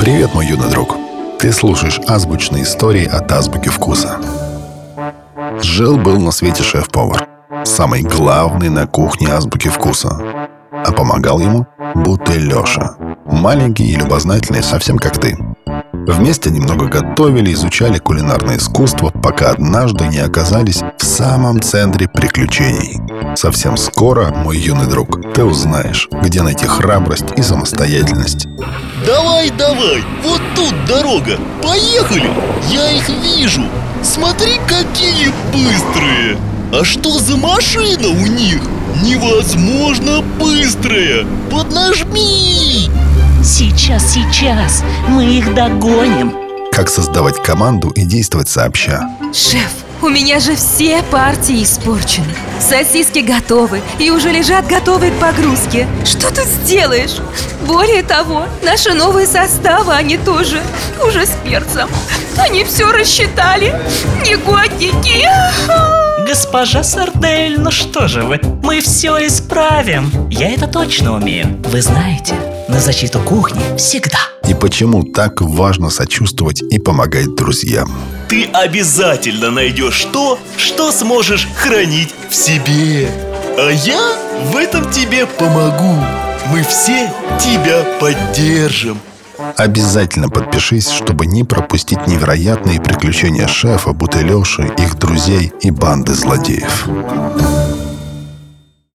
Привет, мой юный друг. Ты слушаешь азбучные истории от азбуки вкуса. Жил-был на свете шеф-повар. Самый главный на кухне азбуки вкуса. А помогал ему Бутыль Леша. Маленький и любознательный, совсем как ты. Вместе немного готовили, изучали кулинарное искусство, пока однажды не оказались самом центре приключений. Совсем скоро, мой юный друг, ты узнаешь, где найти храбрость и самостоятельность. Давай, давай, вот тут дорога, поехали! Я их вижу! Смотри, какие быстрые! А что за машина у них? Невозможно быстрая! Поднажми! Сейчас, сейчас, мы их догоним Как создавать команду и действовать сообща. Шеф, у меня же все партии испорчены. Сосиски готовы и уже лежат готовые к погрузке. Что тут сделаешь? Более того, наши новые составы, они тоже уже с перцем. Они все рассчитали. Негодники! Госпожа Сардель, ну что же вы, мы все исправим. Я это точно умею. Вы знаете, на защиту кухни всегда. И почему так важно сочувствовать и помогать друзьям. Ты обязательно найдешь то, что сможешь хранить в себе. А я в этом тебе помогу. Мы все тебя поддержим. Обязательно подпишись, чтобы не пропустить невероятные приключения шефа, бутылеши, их друзей и банды злодеев.